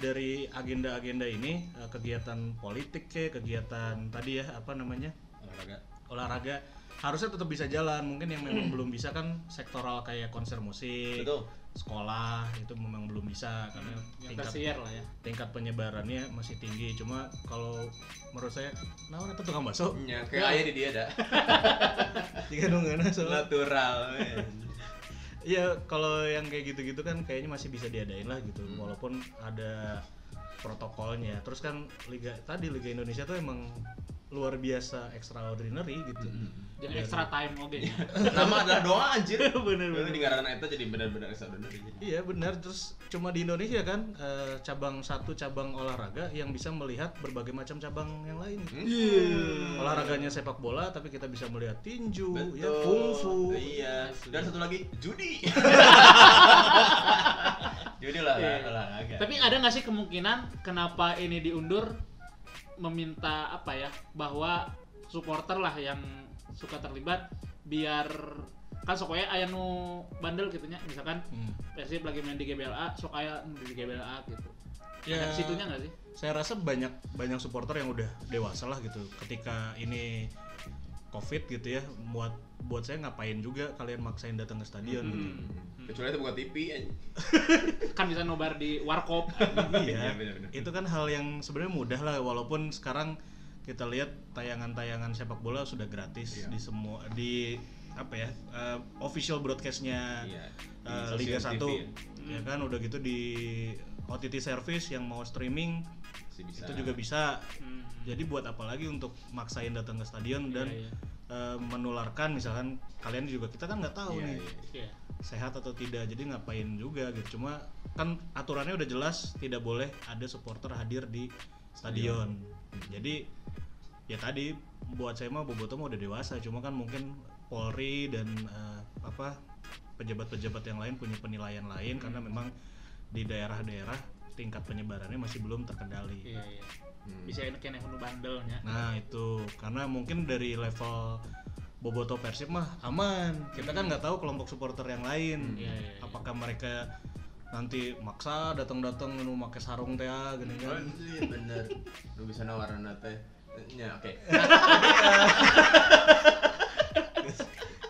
dari agenda-agenda ini eh, kegiatan politik ya, kegiatan tadi ya apa namanya olahraga. Olahraga harusnya tetap bisa jalan. Mungkin yang memang belum bisa kan sektoral kayak konser musik, Betul. sekolah itu memang belum bisa karena Yang tingkat lah ya. tingkat penyebarannya masih tinggi. Cuma kalau menurut saya, nah itu tukang bakso. Ya, kayak ayah di dia ada. Jika nungguin Natural. Iya, kalau yang kayak gitu-gitu kan kayaknya masih bisa diadain lah gitu, walaupun ada protokolnya. Terus kan liga tadi Liga Indonesia tuh emang luar biasa extraordinary gitu. Jadi extra time oke nya. Nama adalah doa anjir. Bener, bener. Itu di ngaran itu jadi benar-benar extraordinary. Iya benar. Terus cuma di Indonesia kan eh, cabang satu cabang olahraga yang bisa melihat berbagai macam cabang yang lain. Hmm. Olahraganya sepak bola, tapi kita bisa melihat tinju, Betul. ya kungfu. Iya. Dan satu lagi judi. judi lah Iya. olahraga. Tapi ada nggak sih kemungkinan kenapa ini diundur meminta apa ya bahwa supporter lah yang suka terlibat biar kan sok aya aya nu bandel gitu nya misalkan Hmm. Persib lagi main di GBLA sok aya di GBLA gitu. Ya. Ada situnya nggak sih? saya rasa banyak banyak supporter yang udah dewasa lah gitu ketika ini covid gitu ya buat buat saya ngapain juga kalian maksain datang ke stadion gitu. Hmm. Kecuali itu buka TV kan bisa nobar di warkop. Iya Iya, itu kan hal yang sebenarnya mudah lah walaupun sekarang kita lihat tayangan-tayangan sepak bola sudah gratis Iya. di semua di apa ya eh, official broadcastnya Iya, stasiun Liga TV 1 ya. Kan udah gitu di OTT service yang mau streaming Masih bisa. itu juga bisa Hmm. jadi buat apa lagi untuk maksain datang ke stadion dan Iya, iya. eh, menularkan misalkan kalian juga kita kan nggak tahu Iya, nih iya. Iya. sehat atau tidak jadi ngapain juga gitu cuma kan aturannya udah jelas tidak boleh ada supporter hadir di stadion jadi ya tadi buat saya mah Boboto mah udah dewasa cuma kan mungkin Polri dan eh, apa pejabat-pejabat yang lain punya penilaian lain karena memang di daerah-daerah tingkat penyebarannya masih belum terkendali Iya, iya. Hmm. Bisa enak yang bandelnya. Nah itu karena mungkin dari level Boboto Persib mah aman. Kita kan nggak tahu kelompok supporter yang lain. Iya, iya, iya. Apakah mereka nanti maksa datang-datang nu make sarung teh ah, gini kan. bener. Lu bisa nawaran teh. Ya, oke.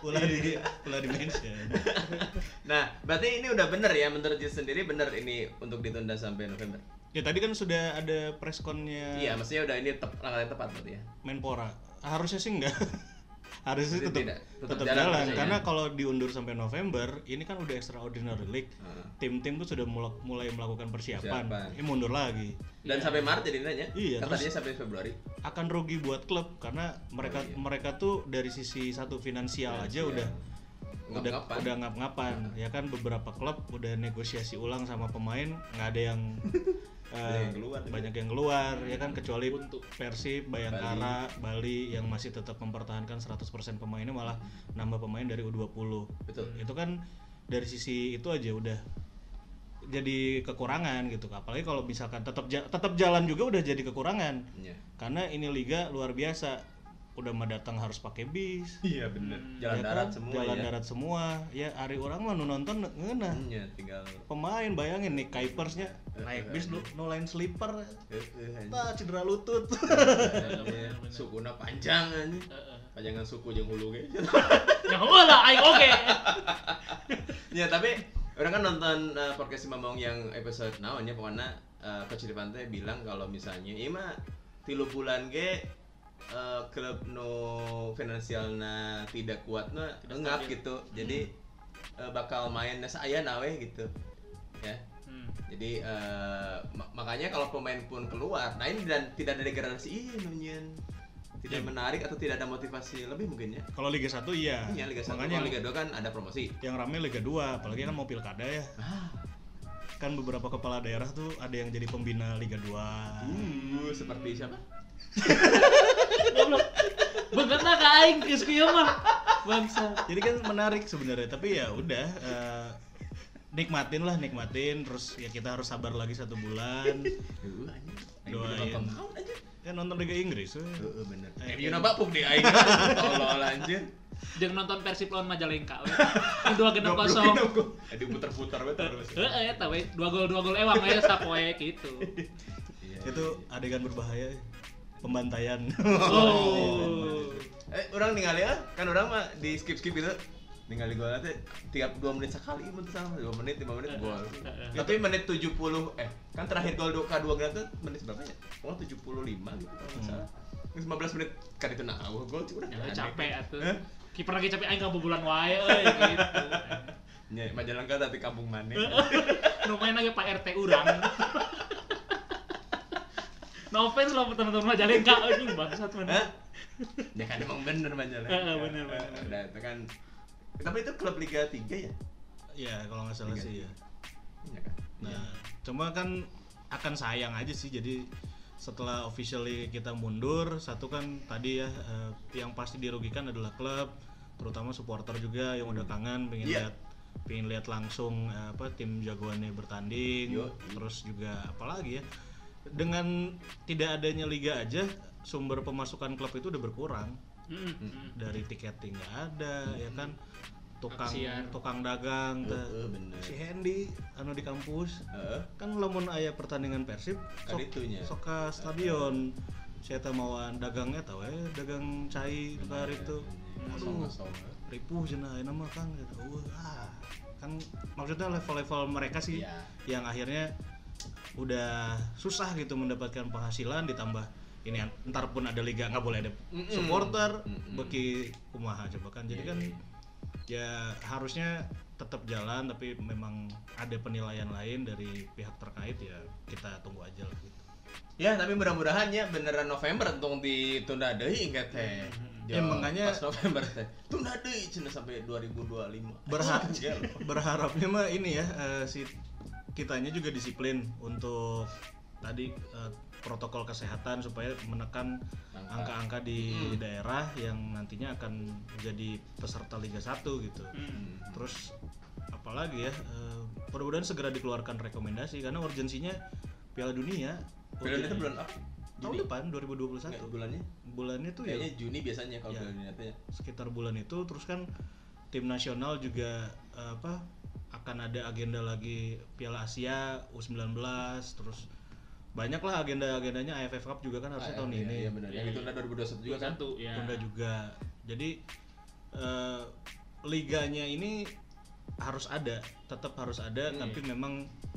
Ulah di ulah di mention. Nah, berarti ini udah bener ya menurut Jis sendiri bener ini untuk ditunda sampai November. Ya tadi kan sudah ada pressconnya Iya, maksudnya udah ini tep, langkah tepat berarti ya. Menpora. Harusnya sih enggak. Harusnya tetap tidak. tetap Tetap jalan, jalan karena ya. kalau diundur sampai November, ini kan udah extraordinary league. Tim-tim tuh sudah mula- mulai melakukan persiapan. Persiapan. Ini mundur lagi. Dan sampai Maret jadi nanya. Iya, Kan terus- tadinya sampai Februari. akan rugi buat klub karena mereka Oh, iya. mereka tuh dari sisi satu finansial aja Finansial. udah udah Ngap-ngapan. udah ngap-ngapan ya kan beberapa klub udah negosiasi ulang sama pemain nggak ada yang eh, Banyak yang keluar. banyak yang keluar ya kan kecuali Untuk. Persib, Bayangkara, Bali. yang masih tetap mempertahankan 100% pemainnya malah nambah pemain dari U20 Betul. itu kan dari sisi itu aja udah jadi kekurangan gitu apalagi kalau misalkan tetap ja- tetap jalan juga udah jadi kekurangan Iya. karena ini liga luar biasa udah mah datang harus pakai bis Iya bener. Jalan ya darat kan? semua jalan ya. darat semua ya hari orang mah nu nonton ngeunah Iya, tinggal pemain bayangin nih Kuipersnya naik bis nu, nu lain sleeper eh, eh, tah cedera lutut Iya, Sukuna panjang anjing. Heeh. Panjangan suku jeung hulu ge. Ya lah, aing oke. ya tapi orang kan nonton uh, podcast si Mamong yang episode naon ya pokoknya uh, Coach teh bilang kalau misalnya iya mah tilu bulan ge uh, klub no finansialna tidak kuat na engap gitu. Jadi uh, bakal main saya nawe gitu ya. Hmm. jadi uh, ma- makanya kalau pemain pun keluar nah ini dan tidak ada degradasi iya nunyan tidak menarik atau tidak ada motivasi lebih mungkin ya. Kalau Liga 1 iya. Iya Liga 1 makanya kalau Liga 2 kan ada promosi. yang rame Liga 2 apalagi kan mau pilkada ya. Ah. Kan beberapa kepala daerah tuh ada yang jadi pembina Liga 2 Uh, seperti siapa? Lah ka aing geus kieu mah. Bangsa. jadi kan menarik sebenarnya tapi ya udah eh, nikmatin lah nikmatin terus ya kita harus sabar lagi satu bulan Uh, Doain. udah nonton aja. ya Liga Inggris we. Heeh, bener. Eh, Eh, Yuna bapuk di aing. Tolol anjir. Jeung nonton Persib lawan Majalengka dua genep kosong. Aduh puter-puter terus. Heeh, eta we dua gol dua gol ewang we sapoe gitu. Iya. itu adegan berbahaya pembantaian Oh. Eh, orang ningali ah, kan orang mah di skip-skip gitu. Ningali gol teh tiap 2 menit sekali mun teu salah, 2 menit, 5 menit gol. Tapi menit 70 eh kan terakhir gol do kedua gol tuh menit berapa ya? Oh 75 gitu kalau nggak salah. Terus 15 menit kan itu nah gol cik urang. Ya capek atuh. Kiper lagi capek aing kabobolan wae euy gitu. Nya Majalengka tapi kampung mana? Nu main lagi Pak RT urang. No offense lo teman-teman Majalengka anjing bangsat mana. Hah? Ya kan emang bener Majalengka. Bener, bener. Udah, itu kan tapi itu klub Liga 3 ya? ya kalau nggak salah Liga sih ya Iya kan? Nah, cuma kan akan sayang aja sih jadi setelah officially kita mundur, satu kan tadi ya eh, yang pasti dirugikan adalah klub, terutama supporter juga yang udah kangen pengen Iya. lihat pengen lihat langsung eh, apa tim jagoannya bertanding, Yo. terus juga apalagi ya dengan tidak adanya liga aja sumber pemasukan klub itu udah berkurang Heeh. heeh. dari tiketing nggak ada ya kan tukang Aksian. tukang dagang teh. Heeh, bener. si Hendy anu di kampus Heeh. kan lamun aya pertandingan persib Kan sok ka stadion saya tahu mauan dagangnya tahu eh dagang cai tukar itu aduh ripuh cenah ayeuna mah kang gitu wah kan maksudnya level-level mereka sih Iya. yang akhirnya udah susah gitu mendapatkan penghasilan ditambah ini ntar pun ada liga nggak boleh ada Mm-mm. supporter Mm-mm. beki kumaha coba kan jadi Iya, kan iya. ya harusnya tetap jalan tapi memang ada penilaian lain dari pihak terkait ya kita tunggu aja lah gitu. Ya, tapi mudah-mudahan ya beneran November untuk ditunda deui ingat teh. Ya, Jo, makanya- pas November teh tunda deui cenah sampai 2025. Berharap berharapnya mah ini ya eh, si kitanya juga disiplin untuk tadi eh, protokol kesehatan supaya menekan Angka. angka-angka di Mm. daerah yang nantinya akan menjadi peserta Liga 1 gitu. Hmm. Terus apalagi ya eh, mudah-mudahan segera dikeluarkan rekomendasi karena urgensinya Piala Dunia Bulan itu bulan apa? tahun depan 2021 Nggak, bulannya? bulannya tuh ya Kayaknya Juni biasanya kalau Ya. bulan ini teh. sekitar bulan itu terus kan tim nasional juga eh, apa akan ada agenda lagi Piala Asia U19 terus banyak lah agenda-agendanya AFF Cup juga kan harusnya Ah, tahun iya, ini Iya benar. Yang ditunda 2021 juga kan. satu ya tunda juga jadi eh, liganya ini harus ada tetap harus ada Hmm. tapi memang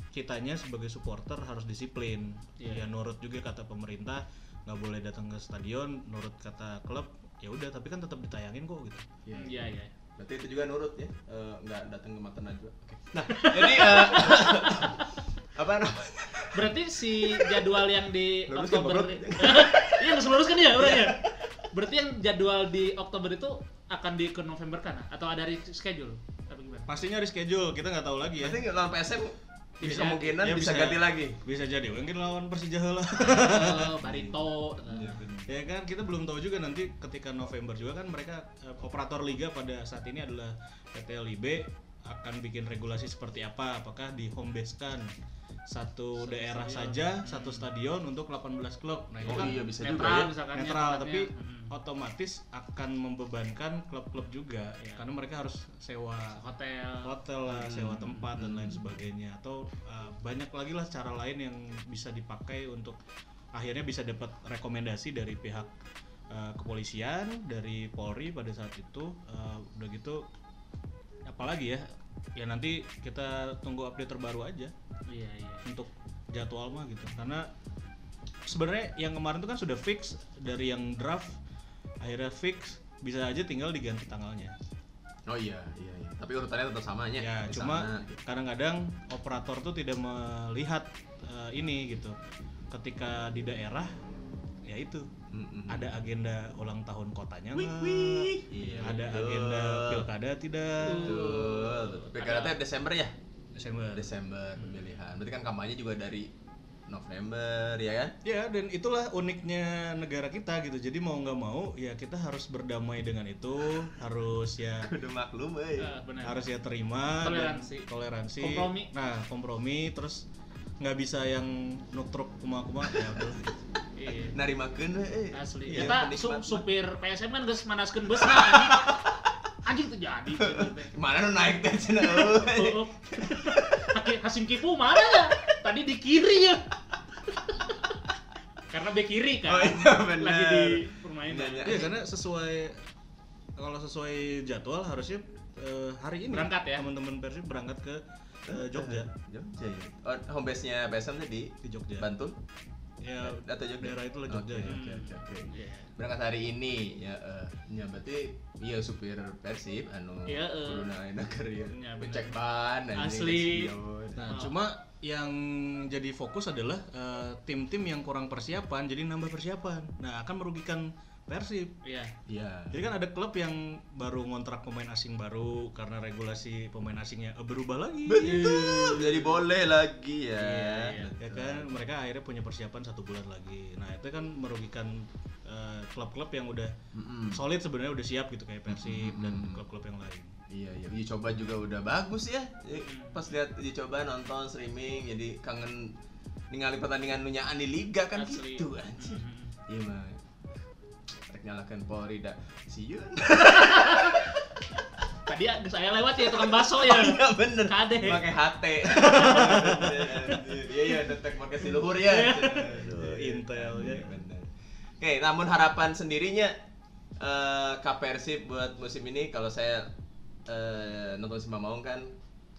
kitanya sebagai supporter harus disiplin Iya. ya nurut juga kata pemerintah nggak boleh datang ke stadion nurut kata klub ya udah tapi kan tetap ditayangin kok gitu Iya. iya iya Berarti itu juga nurut ya, eh, nggak datang ke mata Najwa. Oke. Nah, jadi eh, apa namanya? berarti si jadwal yang di Luruskan, Oktober Bro. iya harus luruskan ya orangnya berarti yang jadwal di Oktober itu akan di ke November kan atau ada reschedule apa gimana pastinya reschedule kita nggak tahu lagi ya Berarti lawan PSM Bisa- kemungkinan ya bisa, ganti lagi. bisa jadi. Mungkin lawan Persija heula Eh, Barito. Ya kan kita belum tahu juga nanti ketika November juga kan mereka eh, operator liga pada saat ini adalah PT LIB akan bikin regulasi seperti apa? Apakah di home base kan satu daerah saja satu stadion untuk 18 klub? Nah itu Oh kan iya bisa juga netral ya. misalkan netral tapi Mm. otomatis akan membebankan klub-klub juga. Iya. karena mereka harus sewa hotel. hotel lah, sewa Hmm. tempat dan lain sebagainya. Atau uh, banyak lagi lah cara lain yang bisa dipakai untuk akhirnya bisa dapat rekomendasi dari pihak uh, kepolisian, dari Polri pada saat itu. Uh, udah gitu apalagi ya ya nanti kita tunggu update terbaru aja iya iya untuk jadwal mah gitu karena sebenarnya yang kemarin itu kan sudah fix dari yang draft akhirnya fix bisa aja tinggal diganti tanggalnya Oh iya, iya, iya. Tapi urutannya tetap sama ya. ya Di cuma gitu. kadang-kadang operator tuh tidak melihat eh, ini gitu ketika di daerah ya itu Mm-mm. ada agenda ulang tahun kotanya Wik, nggak? wik. Iya, ada betul. agenda pilkada tidak Betul. betul. Pilkada teh Desember ya? Desember Desember pemilihan. Berarti kan kampanye juga dari November ya kan? ya dan itulah uniknya negara kita gitu jadi mau nggak mau ya kita harus berdamai dengan itu harus ya Udah maklum euy. Eh, benar harus ya terima dan Toleransi. toleransi Kompromi. nah kompromi terus nggak bisa yang nutruk kuma-kuma ya udah gitu. iya Narimakeun we euy. asli Iya, kita su supir PSM kan geus manaskeun bus nah, anjing. tuh jadi gitu. Mana nu naik teh cenah euy. Oh, oh. Hasim Kipu mana ya? Tadi di kiri ya. Karena bek kiri kan. Oh iya benar. Lagi di permainan. Iya, iya. Iya karena sesuai kalau sesuai jadwal harusnya eh, hari ini Berangkat ya? teman-teman Persib berangkat ke eh, Jogja Jogja ya. Oh, home base-nya PSM teh di di Jogja. Bantul? Ya Atau Jogja? daerah itu lah Jogja Oke, ya. Oke, oke, oke. Iya. Berangkat hari ini ya eh ya berarti iya supir Persib anu Iya, eh. ayeuna keur ieu. Iya, bener. Cek ban anjing, Asli. Nah, Oh. cuma yang jadi fokus adalah eh, tim-tim yang kurang persiapan jadi nambah persiapan. Nah, akan merugikan Persib. Iya. Iya. Jadi kan ada klub yang baru ngontrak pemain asing baru karena regulasi pemain asingnya berubah lagi. Betul. Jadi boleh lagi ya. Iya, iya. ya kan mereka akhirnya punya persiapan satu bulan lagi nah itu kan merugikan eh, klub-klub yang udah Mm-mm. solid sebenarnya udah siap gitu kayak Persib dan Mm-mm. klub-klub yang lain Iya, iya. Uji coba juga udah bagus ya. Jadi, Pas lihat uji coba nonton streaming jadi kangen ningali pertandingan nunyaan di liga kan Asli. gitu anjir. Iya mah. Nyalakan Polri da sieun. Tadi ya, saya lewat ya tukang bakso ya. Iya bener. Kade. Pakai HT. Iya iya detek pakai si luhur ya. Intel, ya. Bener. Oke, namun harapan sendirinya Persib buat musim ini kalau saya eh, nonton sama Maung kan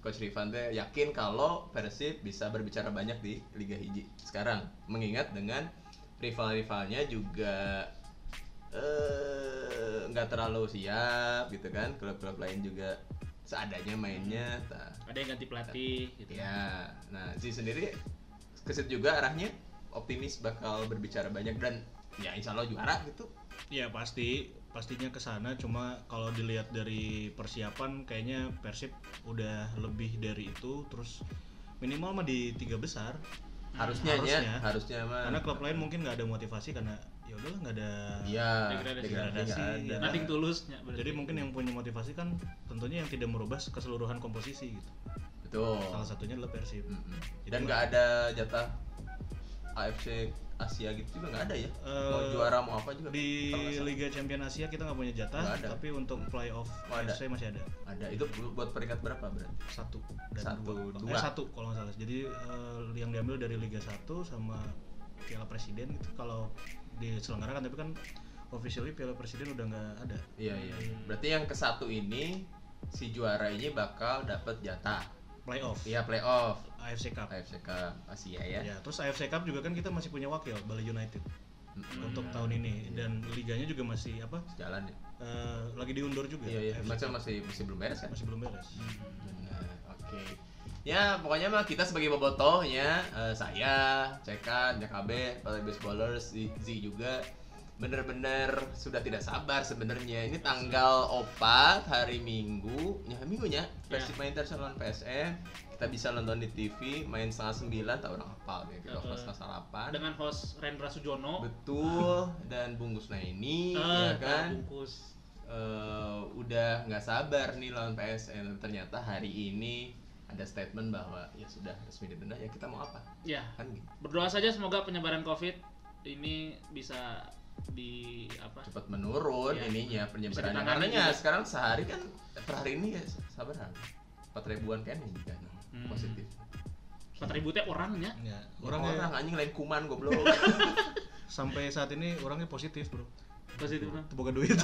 Coach Rifan teh yakin kalau Persib bisa berbicara banyak di Liga Hiji sekarang mengingat dengan rival-rivalnya juga eh, nggak terlalu siap gitu kan klub-klub lain juga seadanya mainnya tah. Ada yang ganti pelatih gitu. Ya, nah si sendiri kesit juga arahnya optimis bakal berbicara banyak dan ya insya Allah juara gitu. Ya pasti pastinya ke sana cuma kalau dilihat dari persiapan kayaknya Persib udah lebih dari itu terus minimal mah di tiga besar Harusnya, Harusnya. ya, harusnya mah. karena klub lain mungkin nggak ada motivasi karena ya udahlah nggak ada Iya, Degradasi. degradasi ada. ya. Nothing ya, jadi mungkin yang punya motivasi kan tentunya yang tidak merubah keseluruhan komposisi gitu Betul. salah satunya adalah Persib Mm-mm. Jadi Dan nggak ada jatah AFC Asia gitu juga nggak ada ya. mau Eh, juara mau apa juga. di. Liga Champion Asia kita nggak punya jatah ada. tapi untuk playoff Oh, ada. AFC masih ada ada. Itu bu- buat peringkat berapa berarti? satu dan Satu, dua, dua. Eh, satu kalau nggak salah jadi eh, yang diambil dari Liga 1 sama Piala Presiden itu kalau diselenggarakan tapi kan officially Piala Presiden udah nggak ada Iya iya. Berarti yang ke satu ini si juara ini bakal dapat jatah. playoff Iya playoff AFC Cup AFC Cup Asia ya. ya terus AFC Cup juga kan kita masih punya wakil Bali United Mm-mm. untuk tahun ini dan liganya juga masih apa Jalan ya. eh, lagi diundur juga Iya iya. Macam masih masih belum beres kan? masih belum beres Benar. Oke. Ya pokoknya mah kita sebagai bobotoh ya. Eh, saya, Cekan, JKB, para baseballers, Z juga. Bener-bener sudah tidak sabar sebenarnya. Ini tanggal 4 hari Minggu. Ya? Minggunya Persib main terus lawan PSM kita bisa nonton di TV main setengah sembilan tak orang hafal ya kita Heeh. setengah delapan. Dengan host Rendra Sujono. betul. Dan bungkus Naini Eh, ya kan? Bungkus. eh, udah nggak sabar nih lawan PSM ternyata hari ini ada statement bahwa ya sudah resmi ditunda ya kita mau apa Ya, kan gitu berdoa saja semoga penyebaran Covid ini bisa di apa? cepat menurun Iya. ininya penyebarannya karena ya juga. sekarang sehari kan per hari ini ya sabar empat ribuan kan ini kan Hmm. positif 4000 teh orangnya. ya orang orangnya orang anjing lain kuman goblok sampai saat ini orangnya positif bro Positif kan? boga duit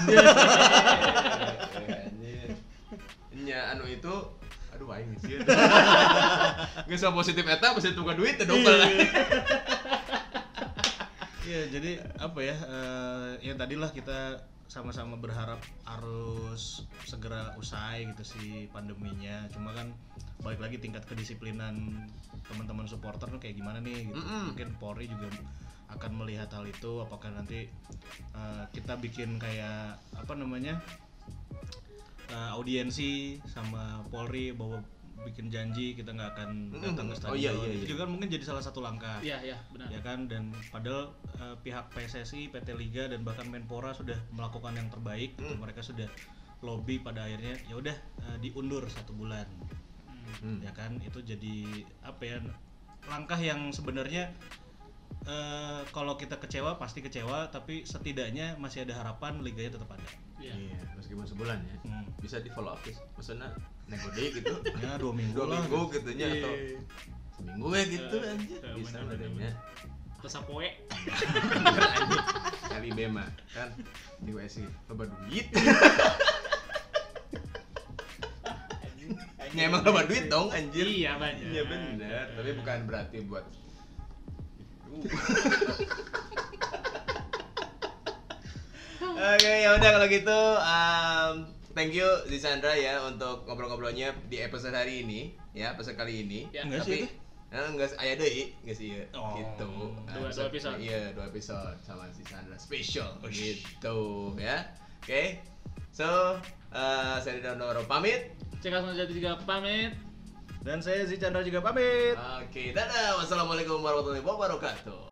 nya anu itu aduh aing sih nggak sama positif eta positif bukan duit teh double Iya, jadi apa ya? eh, ya tadilah kita sama-sama berharap harus segera usai gitu sih pandeminya. Cuma kan balik lagi tingkat kedisiplinan teman-teman supporter tuh kayak gimana nih gitu. Mm-mm. Mungkin Polri juga akan melihat hal itu apakah nanti eh, kita bikin kayak apa namanya? Eh, audiensi sama Polri bahwa bikin janji kita nggak akan datang ke Oh, stadion. iya, iya, Itu iya. juga kan mungkin jadi salah satu langkah Iya, iya, benar. ya kan dan padahal eh, pihak PSSI, PT Liga dan bahkan Menpora sudah melakukan yang terbaik gitu. Hmm. mereka sudah lobby pada akhirnya ya udah eh, diundur satu bulan Hmm. ya kan itu jadi apa ya langkah yang sebenarnya eh, kalau kita kecewa pasti kecewa tapi setidaknya masih ada harapan liganya tetap ada Iya. iya meskipun sebulan ya. Hmm. bisa di follow up maksudnya nego deh gitu. Ya dua minggu dua lah minggu gitu. nya Iya. atau seminggu ya gitu Eh, anjir. eh, bisa adanya Terus apoe. Kali bema kan di WSI loba duit. Ya emang loba duit dong anjir. Iya, banyak. iya bener tapi bukan berarti buat Oke, ya udah kalau gitu um, thank you Zisandra ya untuk ngobrol-ngobrolnya di episode hari ini ya episode kali ini. Ya. Enggak Tapi sih itu? Nah, enggak aya deui, enggak sih ya. Oh. gitu. Dua- dua episode. Iya, dua episode sama si Sandra special gitu ya. Oke. So, uh, saya Dono pamit. Cek langsung jadi juga pamit. dan saya si Chandra juga pamit Oke, dadah. Wassalamualaikum warahmatullahi wabarakatuh.